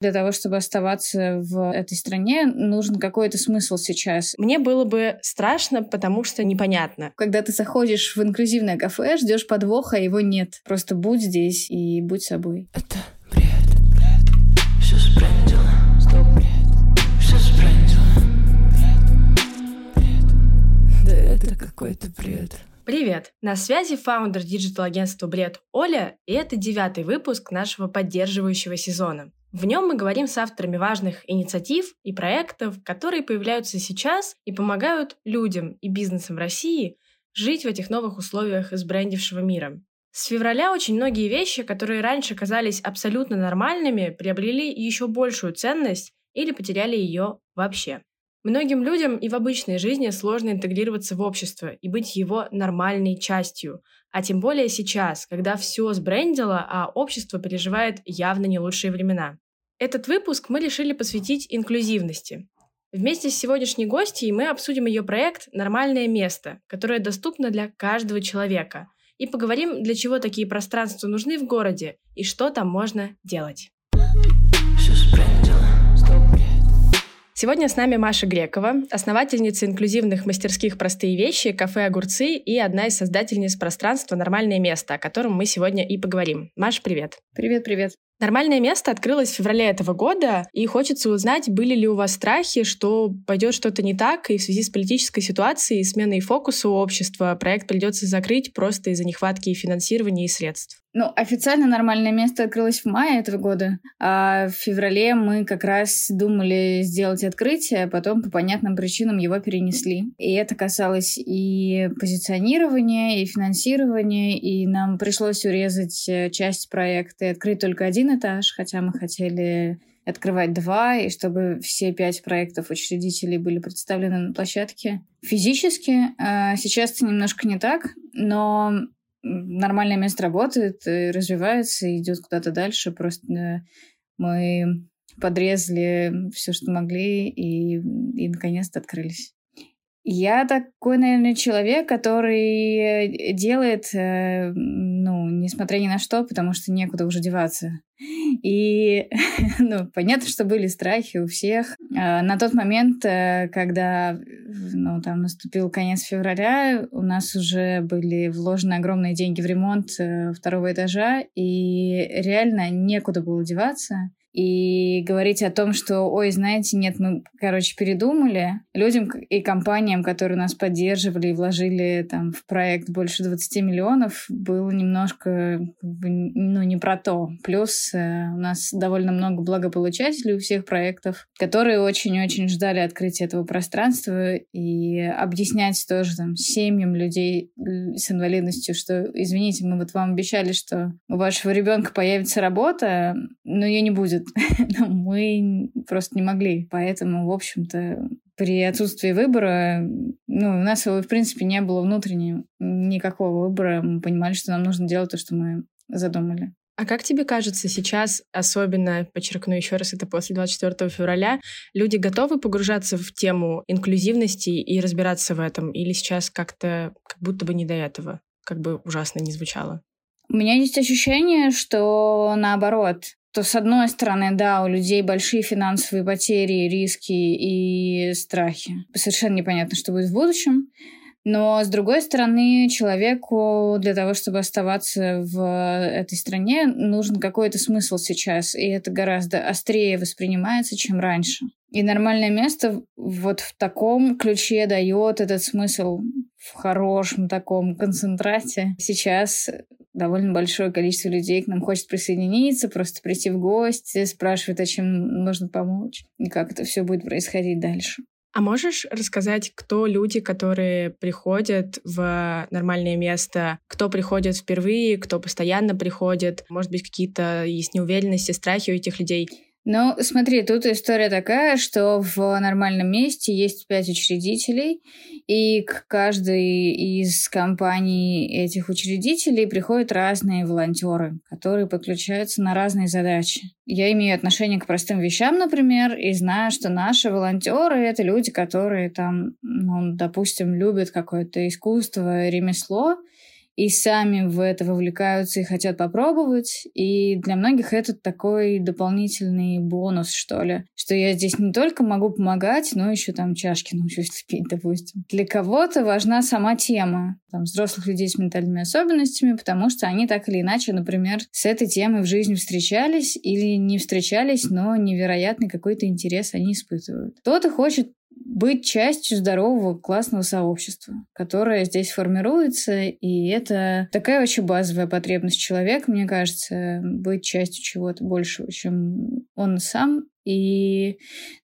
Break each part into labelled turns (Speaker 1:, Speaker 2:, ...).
Speaker 1: Для того, чтобы оставаться в этой стране, нужен какой-то смысл сейчас.
Speaker 2: Мне было бы страшно, потому что непонятно.
Speaker 1: Когда ты заходишь в инклюзивное кафе, ждешь подвоха, а его нет. Просто будь здесь и будь собой.
Speaker 3: Это какой-то бред.
Speaker 2: Привет! На связи founder digital-агентства «Бред» Оля, и это девятый выпуск нашего поддерживающего сезона. В нем мы говорим с авторами важных инициатив и проектов, которые появляются сейчас и помогают людям и бизнесам России жить в этих новых условиях избрендившего мира. С февраля очень многие вещи, которые раньше казались абсолютно нормальными, приобрели еще большую ценность или потеряли ее вообще. Многим людям и в обычной жизни сложно интегрироваться в общество и быть его нормальной частью, а тем более сейчас, когда все сбрендило, а общество переживает явно не лучшие времена. Этот выпуск мы решили посвятить инклюзивности. Вместе с сегодняшней гостьей мы обсудим ее проект «Нормальное место», которое доступно для каждого человека, и поговорим, для чего такие пространства нужны в городе и что там можно делать. Сегодня с нами Маша Грекова, основательница инклюзивных мастерских «Простые вещи», кафе «Огурцы» и одна из создательниц пространства «Нормальное место», о котором мы сегодня и поговорим. Маша, привет!
Speaker 1: Привет-привет.
Speaker 2: Нормальное место открылось в феврале этого года, и хочется узнать, были ли у вас страхи, что пойдет что-то не так, и в связи с политической ситуацией и сменой фокуса у общества проект придется закрыть просто из-за нехватки финансирования и средств.
Speaker 1: Ну, официально нормальное место открылось в мае этого года, а в феврале мы как раз думали сделать открытие, а потом по понятным причинам его перенесли. И это касалось и позиционирования, и финансирования, и нам пришлось урезать э, часть проекта и открыть только один этаж, хотя мы хотели открывать два, и чтобы все пять проектов учредителей были представлены на площадке физически. А Сейчас это немножко не так, но нормальное место работает, и развивается, идет куда-то дальше. Просто э, мы подрезали все, что могли, и, и наконец-то открылись. Я такой, наверное, человек, который делает, э, ну, несмотря ни на что, потому что некуда уже деваться. И, ну, понятно, что были страхи у всех. А На тот момент, э, когда, ну, там наступил конец февраля, у нас уже были вложены огромные деньги в ремонт э, второго этажа, и реально некуда было деваться и говорить о том, что, ой, знаете, нет, мы, короче, передумали. Людям и компаниям, которые нас поддерживали и вложили там в проект больше 20 миллионов, было немножко, ну, не про то. Плюс э, у нас довольно много благополучателей у всех проектов, которые очень-очень ждали открытия этого пространства и объяснять тоже там семьям людей с инвалидностью, что, извините, мы вот вам обещали, что у вашего ребенка появится работа, но ее не будет будет. Но мы просто не могли. Поэтому, в общем-то, при отсутствии выбора, ну, у нас его, в принципе, не было внутреннего никакого выбора. Мы понимали, что нам нужно делать то, что мы задумали.
Speaker 2: А как тебе кажется, сейчас, особенно, подчеркну еще раз, это после 24 февраля, люди готовы погружаться в тему инклюзивности и разбираться в этом? Или сейчас как-то как будто бы не до этого? Как бы ужасно не звучало.
Speaker 1: У меня есть ощущение, что наоборот, то с одной стороны, да, у людей большие финансовые потери, риски и страхи. Совершенно непонятно, что будет в будущем. Но, с другой стороны, человеку для того, чтобы оставаться в этой стране, нужен какой-то смысл сейчас. И это гораздо острее воспринимается, чем раньше. И нормальное место вот в таком ключе дает этот смысл в хорошем таком концентрате. Сейчас довольно большое количество людей к нам хочет присоединиться, просто прийти в гости, спрашивают, о чем нужно помочь, и как это все будет происходить дальше.
Speaker 2: А можешь рассказать, кто люди, которые приходят в нормальное место, кто приходит впервые, кто постоянно приходит? Может быть, какие-то есть неуверенности, страхи у этих людей?
Speaker 1: Ну, смотри, тут история такая, что в нормальном месте есть пять учредителей, и к каждой из компаний этих учредителей приходят разные волонтеры, которые подключаются на разные задачи. Я имею отношение к простым вещам, например, и знаю, что наши волонтеры — это люди, которые там, ну, допустим, любят какое-то искусство, ремесло, и сами в это вовлекаются и хотят попробовать. И для многих это такой дополнительный бонус, что ли. Что я здесь не только могу помогать, но еще там чашки научусь лепить, допустим. Для кого-то важна сама тема там, взрослых людей с ментальными особенностями, потому что они так или иначе, например, с этой темой в жизни встречались или не встречались, но невероятный какой-то интерес они испытывают. Кто-то хочет быть частью здорового классного сообщества, которое здесь формируется, и это такая очень базовая потребность человека, мне кажется, быть частью чего-то большего, чем он сам, и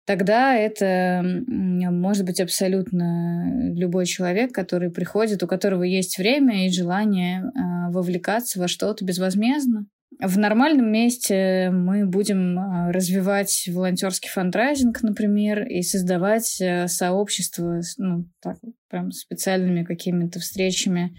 Speaker 1: тогда это может быть абсолютно любой человек, который приходит, у которого есть время и желание а, вовлекаться во что-то безвозмездно. В нормальном месте мы будем а, развивать волонтерский фандрайзинг, например, и создавать э, сообщество, ну, так, прям специальными какими-то встречами,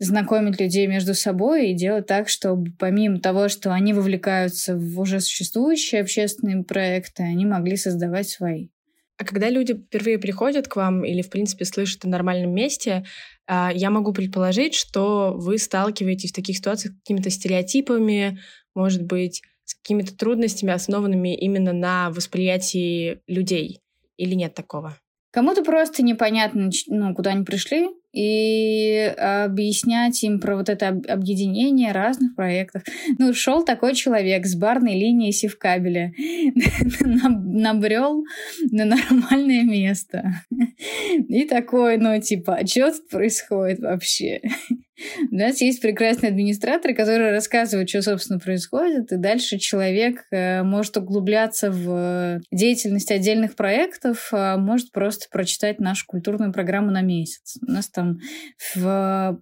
Speaker 1: знакомить людей между собой и делать так, чтобы помимо того, что они вовлекаются в уже существующие общественные проекты, они могли создавать свои.
Speaker 2: А когда люди впервые приходят к вам или, в принципе, слышат о нормальном месте, я могу предположить, что вы сталкиваетесь в таких ситуациях с какими-то стереотипами, может быть, с какими-то трудностями, основанными именно на восприятии людей. Или нет такого?
Speaker 1: Кому-то просто непонятно, ну, куда они пришли, и объяснять им про вот это объединение разных проектов. Ну, шел такой человек с барной линии севкабеля, набрел на нормальное место. И такой, ну, типа, а что происходит вообще? У нас есть прекрасные администраторы, которые рассказывают, что, собственно, происходит, и дальше человек э, может углубляться в деятельность отдельных проектов, а может просто прочитать нашу культурную программу на месяц. У нас там в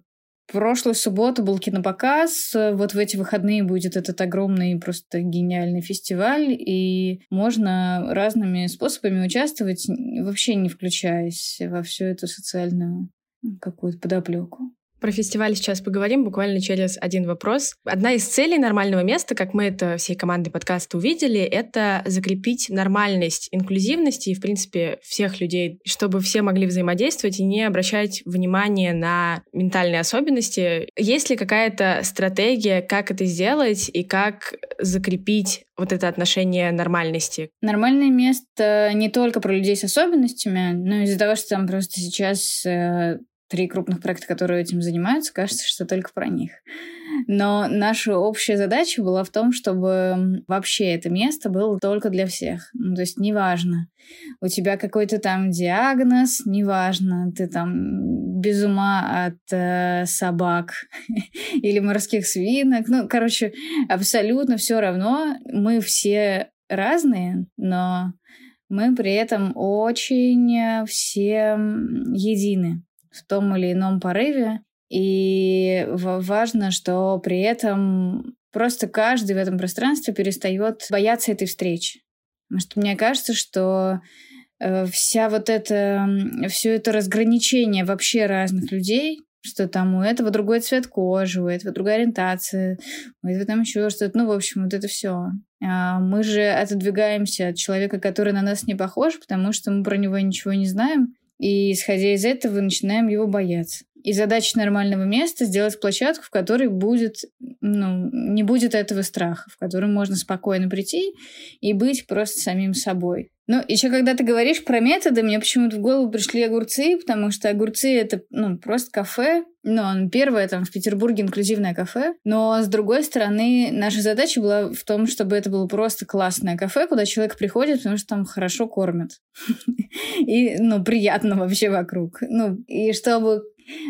Speaker 1: прошлую субботу был кинопоказ, вот в эти выходные будет этот огромный просто гениальный фестиваль, и можно разными способами участвовать, вообще не включаясь во всю эту социальную какую-то подоплеку.
Speaker 2: Про фестиваль сейчас поговорим буквально через один вопрос. Одна из целей нормального места, как мы это всей командой подкаста увидели, это закрепить нормальность, инклюзивность и, в принципе, всех людей, чтобы все могли взаимодействовать и не обращать внимание на ментальные особенности. Есть ли какая-то стратегия, как это сделать и как закрепить вот это отношение нормальности?
Speaker 1: Нормальное место не только про людей с особенностями, но из-за того, что там просто сейчас э, три крупных проекта, которые этим занимаются, кажется, что только про них. Но наша общая задача была в том, чтобы вообще это место было только для всех. Ну, то есть неважно, у тебя какой-то там диагноз, неважно, ты там без ума от э, собак или морских свинок. Ну, короче, абсолютно все равно. Мы все разные, но мы при этом очень все едины в том или ином порыве. И важно, что при этом просто каждый в этом пространстве перестает бояться этой встречи. Потому что мне кажется, что э, вся вот это, все это разграничение вообще разных людей, что там у этого другой цвет кожи, у этого другая ориентация, у этого там еще что-то. Ну, в общем, вот это все. А мы же отодвигаемся от человека, который на нас не похож, потому что мы про него ничего не знаем. И, исходя из этого, начинаем его бояться. И задача нормального места сделать площадку, в которой будет, ну, не будет этого страха, в котором можно спокойно прийти и быть просто самим собой. Ну, еще когда ты говоришь про методы, мне почему-то в голову пришли огурцы, потому что огурцы — это, ну, просто кафе. Ну, первое там в Петербурге инклюзивное кафе. Но, с другой стороны, наша задача была в том, чтобы это было просто классное кафе, куда человек приходит, потому что там хорошо кормят. И, ну, приятно вообще вокруг. Ну, и чтобы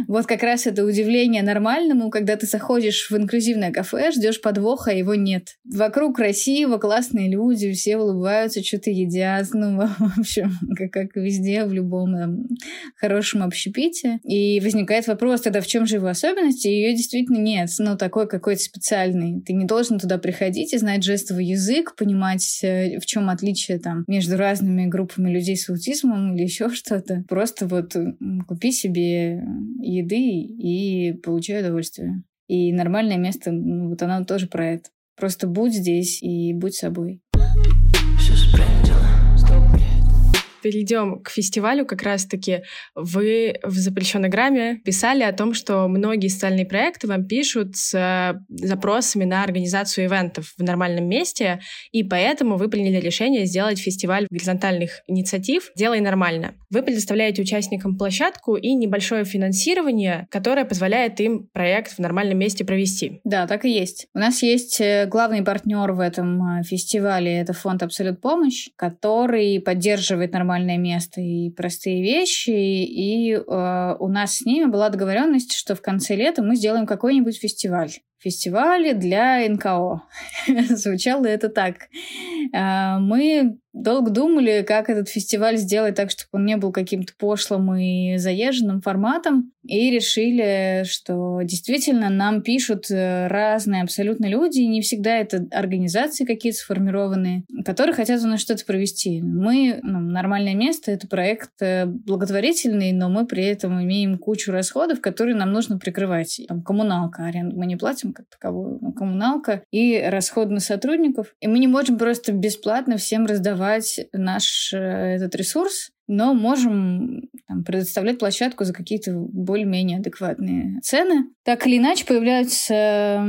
Speaker 1: вот как раз это удивление нормальному, когда ты заходишь в инклюзивное кафе, ждешь подвоха, а его нет. Вокруг красиво, классные люди, все улыбаются, что-то едят. Ну, в общем, как, как везде, в любом там, хорошем общепите. И возникает вопрос, тогда в чем же его особенности? Ее действительно нет. Ну, такой какой-то специальный. Ты не должен туда приходить и знать жестовый язык, понимать, э, в чем отличие там между разными группами людей с аутизмом или еще что-то. Просто вот купи себе еды и получаю удовольствие. И нормальное место, ну, вот оно тоже про это. Просто будь здесь и будь собой.
Speaker 2: Перейдем к фестивалю, как раз-таки вы в запрещенной грамме писали о том, что многие социальные проекты вам пишут с э, запросами на организацию ивентов в нормальном месте, и поэтому вы приняли решение сделать фестиваль горизонтальных инициатив «Делай нормально». Вы предоставляете участникам площадку и небольшое финансирование, которое позволяет им проект в нормальном месте провести.
Speaker 1: Да, так и есть. У нас есть э, главный партнер в этом э, фестивале, это фонд «Абсолют помощь», который поддерживает нормальное место и простые вещи. И э, у нас с ними была договоренность, что в конце лета мы сделаем какой-нибудь фестиваль фестивале для НКО. Звучало это так. Э, мы долго думали, как этот фестиваль сделать так, чтобы он не был каким-то пошлым и заезженным форматом, и решили, что действительно нам пишут э, разные абсолютно люди, и не всегда это организации какие-то сформированные, которые хотят у нас что-то провести. Мы, ну, нормальное место, это проект э, благотворительный, но мы при этом имеем кучу расходов, которые нам нужно прикрывать. Там коммуналка, аренду мы не платим как таковую, коммуналка и расходы на сотрудников. И мы не можем просто бесплатно всем раздавать наш э, этот ресурс, но можем там, предоставлять площадку за какие-то более-менее адекватные цены. Так или иначе появляются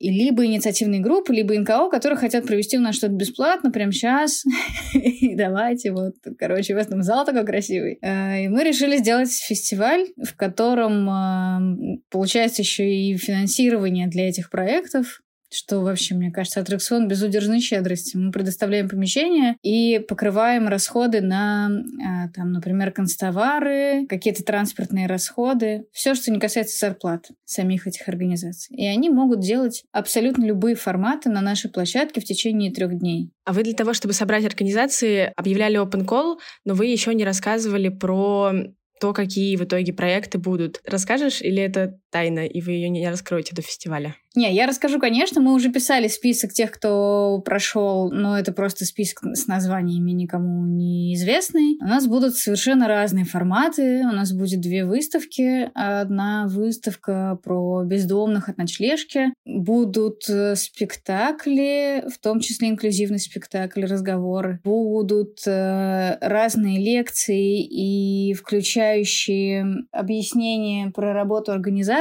Speaker 1: либо инициативные группы, либо НКО, которые хотят провести у нас что-то бесплатно прямо сейчас. И давайте вот, короче, в этом зал такой красивый. А, и мы решили сделать фестиваль, в котором получается еще и финансирование для этих проектов что вообще, мне кажется, аттракцион безудержной щедрости. Мы предоставляем помещение и покрываем расходы на, а, там, например, констовары, какие-то транспортные расходы, все, что не касается зарплат самих этих организаций. И они могут делать абсолютно любые форматы на нашей площадке в течение трех дней.
Speaker 2: А вы для того, чтобы собрать организации, объявляли open call, но вы еще не рассказывали про то, какие в итоге проекты будут. Расскажешь или это тайна, и вы ее не раскроете до фестиваля?
Speaker 1: Не, я расскажу, конечно. Мы уже писали список тех, кто прошел, но это просто список с названиями никому не известный. У нас будут совершенно разные форматы. У нас будет две выставки. Одна выставка про бездомных от ночлежки. Будут э, спектакли, в том числе инклюзивный спектакль, разговоры. Будут э, разные лекции и включающие объяснения про работу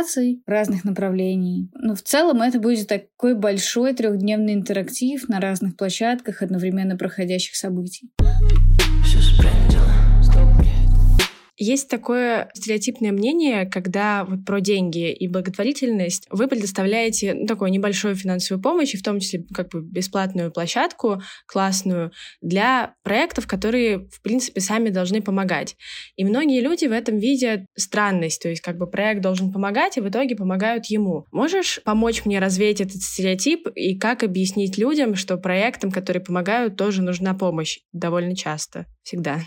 Speaker 1: организаций разных направлений. Но в целом это будет такой большой трехдневный интерактив на разных площадках одновременно проходящих событий.
Speaker 2: Есть такое стереотипное мнение, когда вот про деньги и благотворительность вы предоставляете ну, такую небольшую финансовую помощь, и в том числе как бы бесплатную площадку классную для проектов, которые, в принципе, сами должны помогать. И многие люди в этом видят странность, то есть как бы проект должен помогать, и в итоге помогают ему. Можешь помочь мне развеять этот стереотип и как объяснить людям, что проектам, которые помогают, тоже нужна помощь довольно часто, всегда?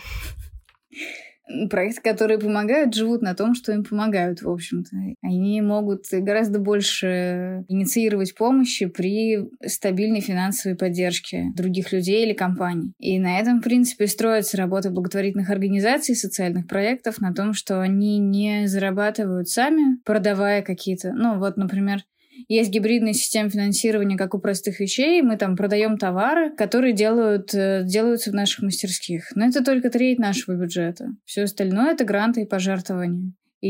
Speaker 1: Проекты, которые помогают, живут на том, что им помогают, в общем-то. Они могут гораздо больше инициировать помощи при стабильной финансовой поддержке других людей или компаний. И на этом, в принципе, строится работа благотворительных организаций, социальных проектов, на том, что они не зарабатывают сами, продавая какие-то... Ну, вот, например, есть гибридная система финансирования, как у простых вещей. Мы там продаем товары, которые делают, э, делаются в наших мастерских. Но это только треть нашего бюджета. Все остальное — это гранты и пожертвования. И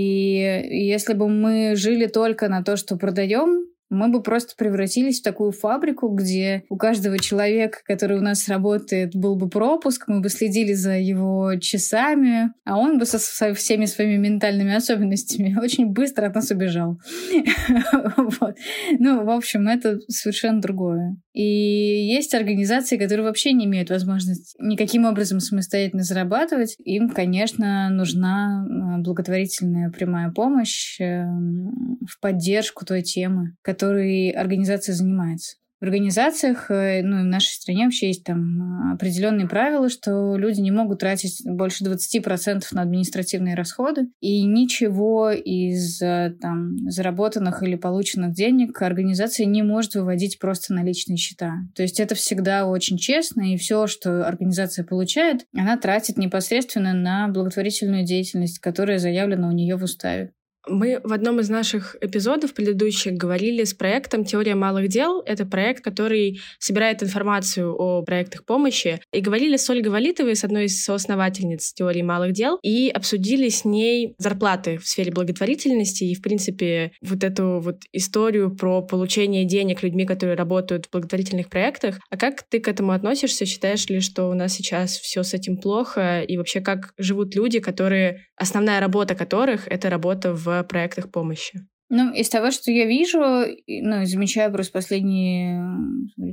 Speaker 1: если бы мы жили только на то, что продаем, мы бы просто превратились в такую фабрику, где у каждого человека, который у нас работает, был бы пропуск, мы бы следили за его часами, а он бы со, со всеми своими ментальными особенностями очень быстро от нас убежал. Ну, в общем, это совершенно другое. И есть организации, которые вообще не имеют возможности никаким образом самостоятельно зарабатывать. Им, конечно, нужна благотворительная прямая помощь эм, в поддержку той темы, которой организация занимается. В организациях, э, ну и в нашей стране вообще есть там определенные правила, что люди не могут тратить больше 20% на административные расходы, и ничего из э, там заработанных или полученных денег организация не может выводить просто на личные счета. То есть это всегда очень честно, и все, что организация получает, она тратит непосредственно на благотворительную деятельность, которая заявлена у нее в уставе.
Speaker 2: Мы в одном из наших эпизодов предыдущих говорили с проектом «Теория малых дел». Это проект, который собирает информацию о проектах помощи. И говорили с Ольгой Валитовой, с одной из соосновательниц «Теории малых дел», и обсудили с ней зарплаты в сфере благотворительности и, в принципе, вот эту вот историю про получение денег людьми, которые работают в благотворительных проектах. А как ты к этому относишься? Считаешь ли, что у нас сейчас все с этим плохо? И вообще, как живут люди, которые, основная работа которых — это работа в проектах помощи?
Speaker 1: Ну, из того, что я вижу, ну, замечаю просто последние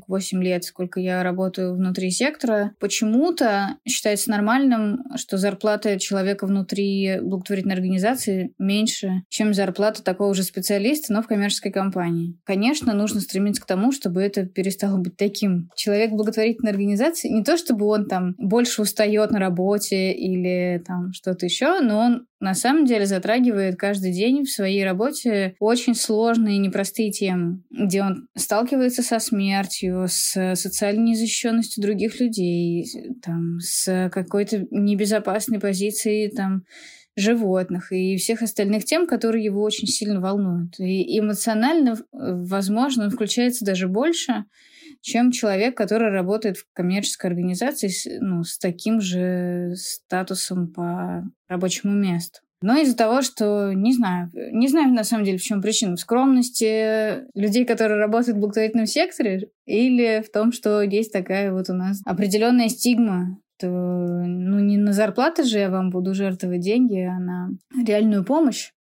Speaker 1: 8 лет, сколько я работаю внутри сектора, почему-то считается нормальным, что зарплата человека внутри благотворительной организации меньше, чем зарплата такого же специалиста, но в коммерческой компании. Конечно, нужно стремиться к тому, чтобы это перестало быть таким. Человек в благотворительной организации, не то чтобы он там больше устает на работе или там что-то еще, но он на самом деле затрагивает каждый день в своей работе очень сложные и непростые темы, где он сталкивается со смертью, с социальной незащищенностью других людей, там, с какой-то небезопасной позицией там, животных и всех остальных тем, которые его очень сильно волнуют. И эмоционально, возможно, он включается даже больше, чем человек, который работает в коммерческой организации ну, с таким же статусом по рабочему месту. Но из-за того, что, не знаю, не знаю на самом деле, в чем причина. В скромности людей, которые работают в благотворительном секторе, или в том, что есть такая вот у нас определенная стигма что ну не на зарплаты же я вам буду жертвовать деньги, а на реальную помощь.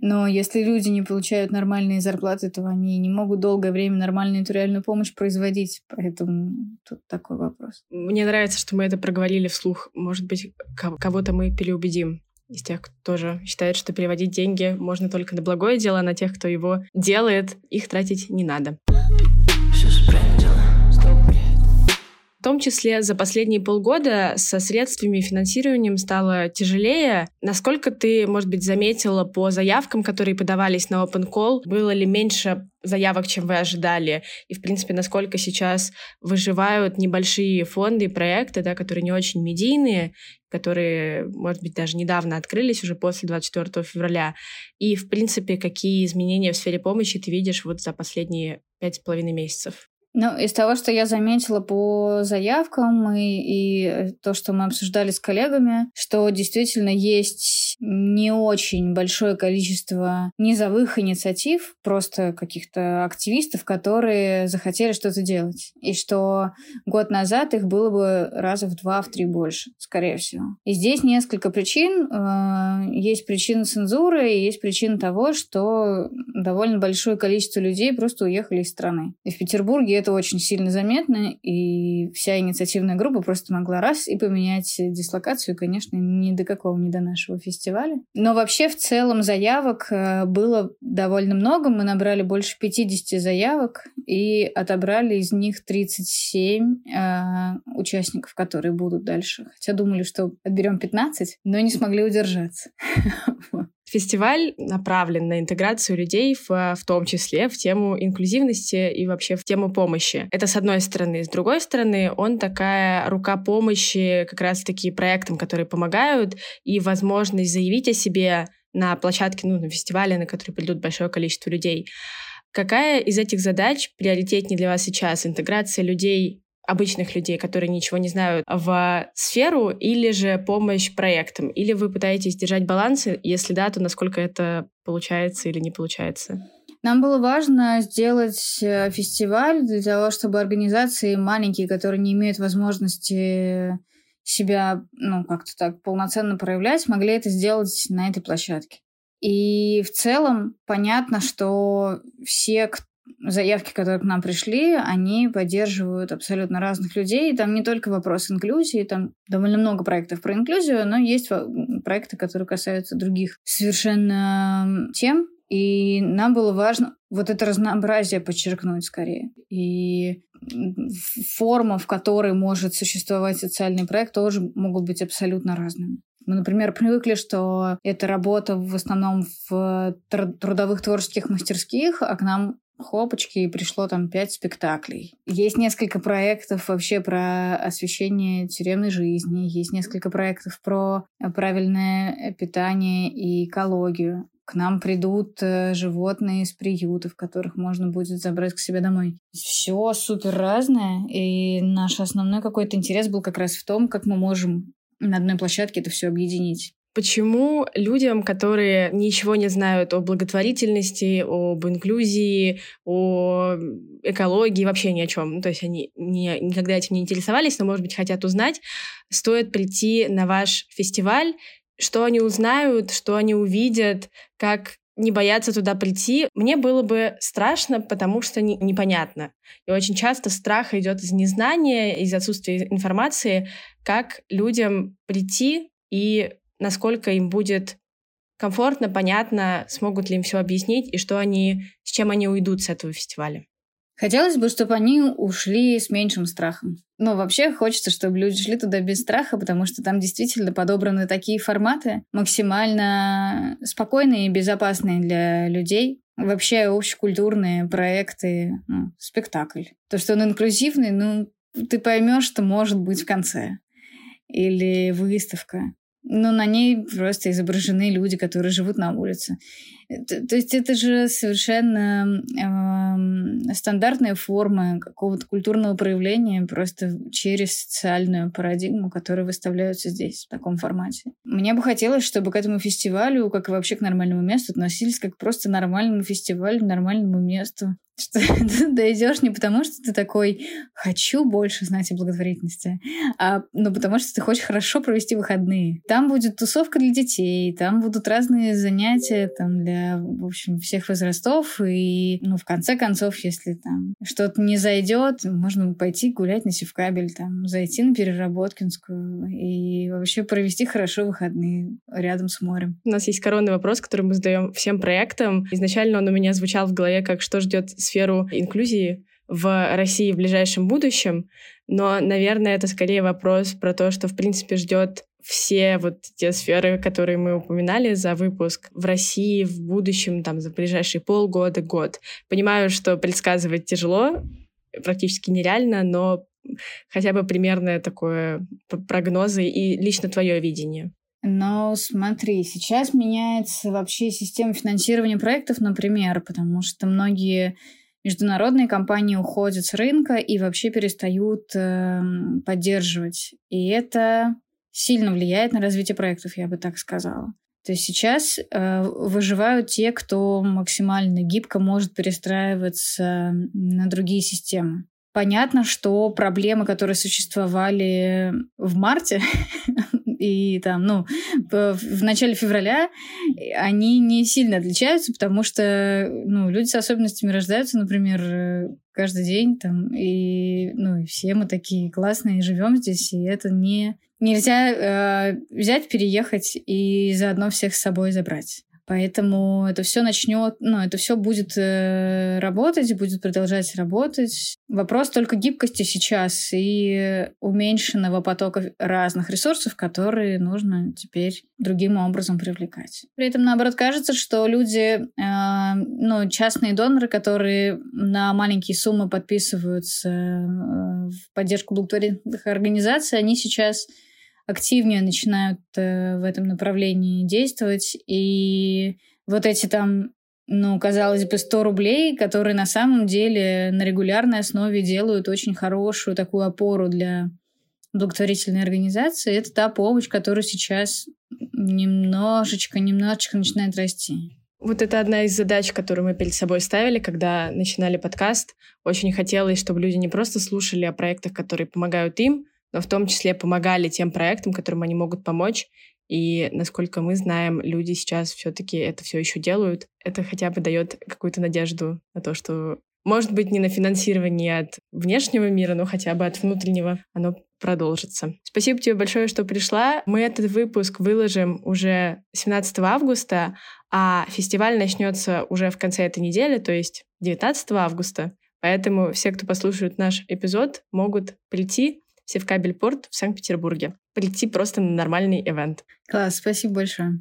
Speaker 1: Но если люди не получают нормальные зарплаты, то они не могут долгое время нормальную эту реальную помощь производить. Поэтому тут такой вопрос.
Speaker 2: Мне нравится, что мы это проговорили вслух. Может быть, кого-то мы переубедим из тех, кто тоже считает, что переводить деньги можно только на благое дело, а на тех, кто его делает, их тратить не надо. В том числе за последние полгода со средствами и финансированием стало тяжелее. Насколько ты, может быть, заметила по заявкам, которые подавались на Open Call, было ли меньше заявок, чем вы ожидали? И, в принципе, насколько сейчас выживают небольшие фонды и проекты, да, которые не очень медийные, которые, может быть, даже недавно открылись, уже после 24 февраля. И, в принципе, какие изменения в сфере помощи ты видишь вот за последние пять с половиной месяцев?
Speaker 1: Ну, из того, что я заметила по заявкам и, и то, что мы обсуждали с коллегами, что действительно есть не очень большое количество низовых инициатив, просто каких-то активистов, которые захотели что-то делать. И что год назад их было бы раза в два, в три больше, скорее всего. И здесь несколько причин. Э, есть причина цензуры, и есть причина того, что довольно большое количество людей просто уехали из страны. И в Петербурге это очень сильно заметно, и вся инициативная группа просто могла раз и поменять дислокацию, конечно, ни до какого, ни до нашего фестиваля. Но вообще в целом заявок э, было довольно много. Мы набрали больше 50 заявок и отобрали из них 37 э, участников, которые будут дальше. Хотя думали, что отберем 15, но не смогли удержаться.
Speaker 2: Фестиваль направлен на интеграцию людей, в, в том числе в тему инклюзивности и вообще в тему помощи. Это с одной стороны. С другой стороны, он такая рука помощи как раз-таки проектам, которые помогают, и возможность заявить о себе на площадке, ну, на фестивале, на который придут большое количество людей. Какая из этих задач приоритетнее для вас сейчас? Интеграция людей обычных людей, которые ничего не знают, в сферу, или же помощь проектам? Или вы пытаетесь держать баланс? Если да, то насколько это получается или не получается?
Speaker 1: Нам было важно сделать э, фестиваль для того, чтобы организации маленькие, которые не имеют возможности себя, ну, как-то так полноценно проявлять, могли это сделать на этой площадке. И в целом понятно, что все, заявки, которые к нам пришли, они поддерживают абсолютно разных людей. Там не только вопрос инклюзии, там довольно много проектов про инклюзию, но есть проекты, которые касаются других совершенно тем. И нам было важно вот это разнообразие подчеркнуть скорее. И форма, в которой может существовать социальный проект, тоже могут быть абсолютно разными. Мы, например, привыкли, что это работа в основном в трудовых творческих мастерских, а к нам хлопочки, и пришло там пять спектаклей. Есть несколько проектов вообще про освещение тюремной жизни, есть несколько проектов про правильное питание и экологию. к нам придут э, животные из приютов, которых можно будет забрать к себе домой. Все супер разное, и наш основной какой-то интерес был как раз в том, как мы можем на одной площадке это все объединить.
Speaker 2: Почему людям, которые ничего не знают о благотворительности, об инклюзии, о экологии, вообще ни о чем, ну, то есть они не, никогда этим не интересовались, но, может быть, хотят узнать, стоит прийти на ваш фестиваль, что они узнают, что они увидят, как не бояться туда прийти. Мне было бы страшно, потому что не, непонятно. И очень часто страх идет из незнания, из отсутствия информации, как людям прийти и насколько им будет комфортно, понятно, смогут ли им все объяснить и что они, с чем они уйдут с этого фестиваля.
Speaker 1: Хотелось бы, чтобы они ушли с меньшим страхом. Но вообще хочется, чтобы люди шли туда без страха, потому что там действительно подобраны такие форматы, максимально спокойные и безопасные для людей. Вообще общекультурные проекты, ну, спектакль. То, что он инклюзивный, ну, ты поймешь, что может быть в конце. Или выставка но на ней просто изображены люди, которые живут на улице. То, то есть это же совершенно э, стандартная форма какого-то культурного проявления просто через социальную парадигму, которая выставляется здесь в таком формате. Мне бы хотелось, чтобы к этому фестивалю, как и вообще к нормальному месту, относились как просто нормальному фестивалю, нормальному месту что ты дойдешь не потому, что ты такой «хочу больше знать о благотворительности», а ну, потому что ты хочешь хорошо провести выходные. Там будет тусовка для детей, там будут разные занятия там, для, в общем, всех возрастов, и, ну, в конце концов, если там что-то не зайдет, можно пойти гулять на Севкабель, там, зайти на Переработкинскую и вообще провести хорошо выходные рядом с морем.
Speaker 2: У нас есть коронный вопрос, который мы задаем всем проектам. Изначально он у меня звучал в голове как «что ждет сферу инклюзии в России в ближайшем будущем, но, наверное, это скорее вопрос про то, что, в принципе, ждет все вот те сферы, которые мы упоминали за выпуск в России в будущем, там, за ближайшие полгода, год. Понимаю, что предсказывать тяжело, практически нереально, но хотя бы примерное такое прогнозы и лично твое видение.
Speaker 1: Но смотри, сейчас меняется вообще система финансирования проектов, например, потому что многие международные компании уходят с рынка и вообще перестают э, поддерживать. И это сильно влияет на развитие проектов, я бы так сказала. То есть сейчас э, выживают те, кто максимально гибко может перестраиваться на другие системы. Понятно, что проблемы, которые существовали в марте, и там, ну, в начале февраля, они не сильно отличаются, потому что, ну, люди с особенностями рождаются, например, каждый день там, и, ну, и все мы такие классные, живем здесь, и это не... Нельзя э, взять, переехать и заодно всех с собой забрать. Поэтому это все начнет, ну, это все будет э, работать, будет продолжать работать. Вопрос только гибкости сейчас и уменьшенного потока разных ресурсов, которые нужно теперь другим образом привлекать. При этом, наоборот, кажется, что люди, э, ну, частные доноры, которые на маленькие суммы подписываются э, в поддержку благотворительных организаций, они сейчас активнее начинают э, в этом направлении действовать. И вот эти там, ну, казалось бы, 100 рублей, которые на самом деле на регулярной основе делают очень хорошую такую опору для благотворительной организации, это та помощь, которая сейчас немножечко, немножечко начинает расти.
Speaker 2: Вот это одна из задач, которую мы перед собой ставили, когда начинали подкаст. Очень хотелось, чтобы люди не просто слушали о проектах, которые помогают им, но в том числе помогали тем проектам, которым они могут помочь. И насколько мы знаем, люди сейчас все-таки это все еще делают. Это хотя бы дает какую-то надежду на то, что может быть не на финансирование от внешнего мира, но хотя бы от внутреннего оно продолжится. Спасибо тебе большое, что пришла. Мы этот выпуск выложим уже 17 августа, а фестиваль начнется уже в конце этой недели, то есть 19 августа. Поэтому все, кто послушает наш эпизод, могут прийти Севкабельпорт в Санкт-Петербурге. Прийти просто на нормальный ивент.
Speaker 1: Класс, спасибо большое.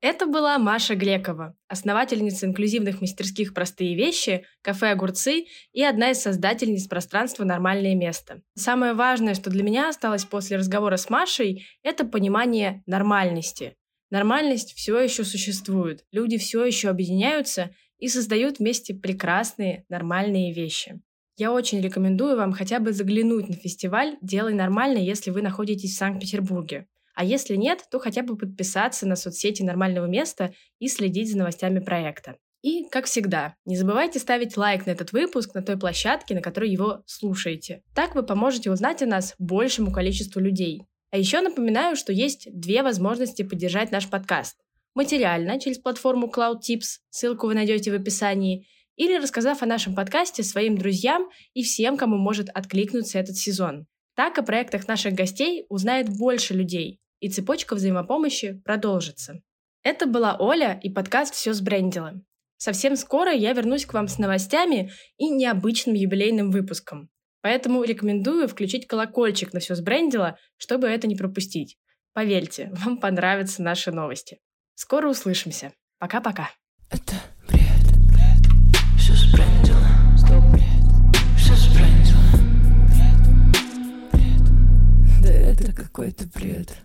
Speaker 2: Это была Маша Грекова, основательница инклюзивных мастерских «Простые вещи», кафе «Огурцы» и одна из создательниц пространства «Нормальное место». Самое важное, что для меня осталось после разговора с Машей, это понимание нормальности. Нормальность все еще существует, люди все еще объединяются и создают вместе прекрасные, нормальные вещи. Я очень рекомендую вам хотя бы заглянуть на фестиваль «Делай нормально», если вы находитесь в Санкт-Петербурге. А если нет, то хотя бы подписаться на соцсети нормального места и следить за новостями проекта. И, как всегда, не забывайте ставить лайк на этот выпуск на той площадке, на которой его слушаете. Так вы поможете узнать о нас большему количеству людей. А еще напоминаю, что есть две возможности поддержать наш подкаст. Материально через платформу Cloud Tips, ссылку вы найдете в описании, или рассказав о нашем подкасте своим друзьям и всем, кому может откликнуться этот сезон. Так о проектах наших гостей узнает больше людей, и цепочка взаимопомощи продолжится. Это была Оля и подкаст «Все сбрендило». Совсем скоро я вернусь к вам с новостями и необычным юбилейным выпуском. Поэтому рекомендую включить колокольчик на «Все сбрендило», чтобы это не пропустить. Поверьте, вам понравятся наши новости. Скоро услышимся. Пока-пока.
Speaker 3: Это бред, какой-то бред.